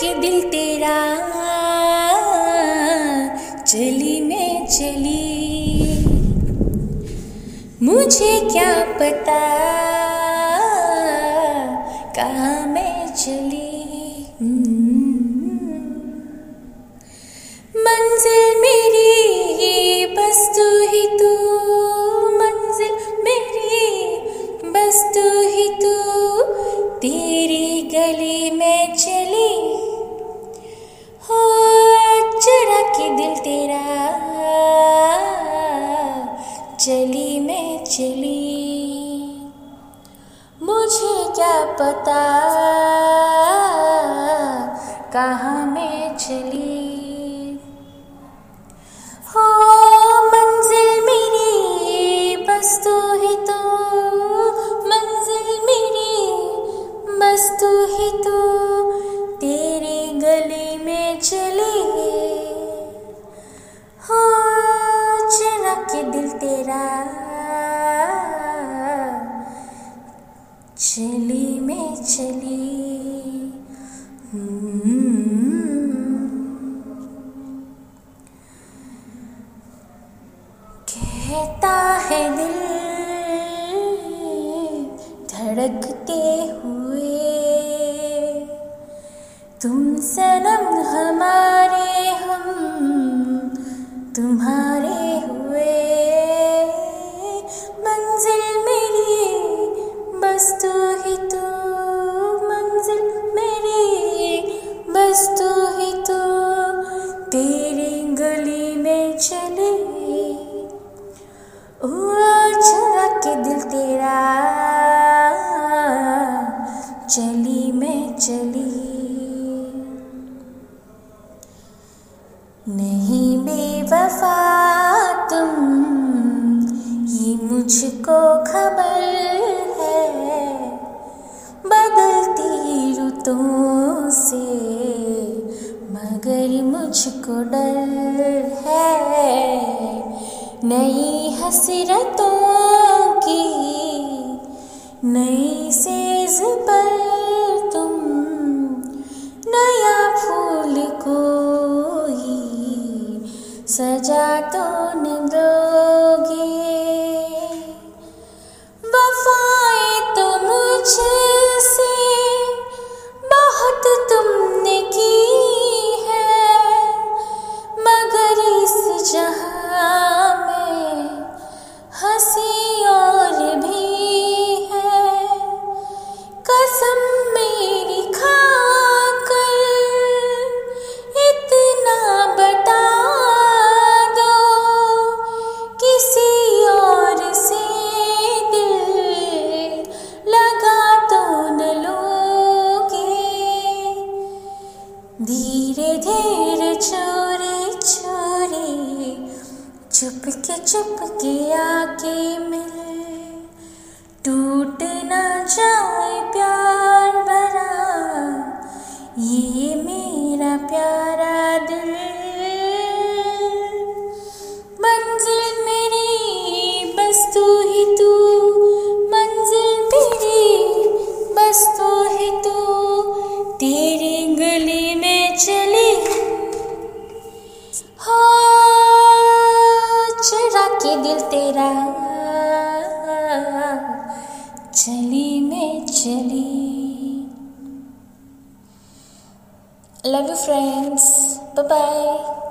के दिल तेरा चली मैं चली। मुझे क्या पता कहा मैं चली। मंजिल मेरी के दिल तेरा चली मैं चली। मुझे क्या पता कहाँ मैं चली? चली मैं चली। कहता है दिल धड़कते हुए तुम सनम हमारे हम तुम्हारे चली। ओ के दिल तेरा। चली मैं चली। नहीं बेवफा तुम ये मुझको खबर मुझको डर है। नई हसरतों की, नई सेज पर तुम नया फूल कोई सजा तो न दोगे जहाँ में हँसी और भी है कसम चुपके चुपके आके मिले। टूट ना जाए प्यार। के दिल तेरा। चली मैं चली। Love you friends bye bye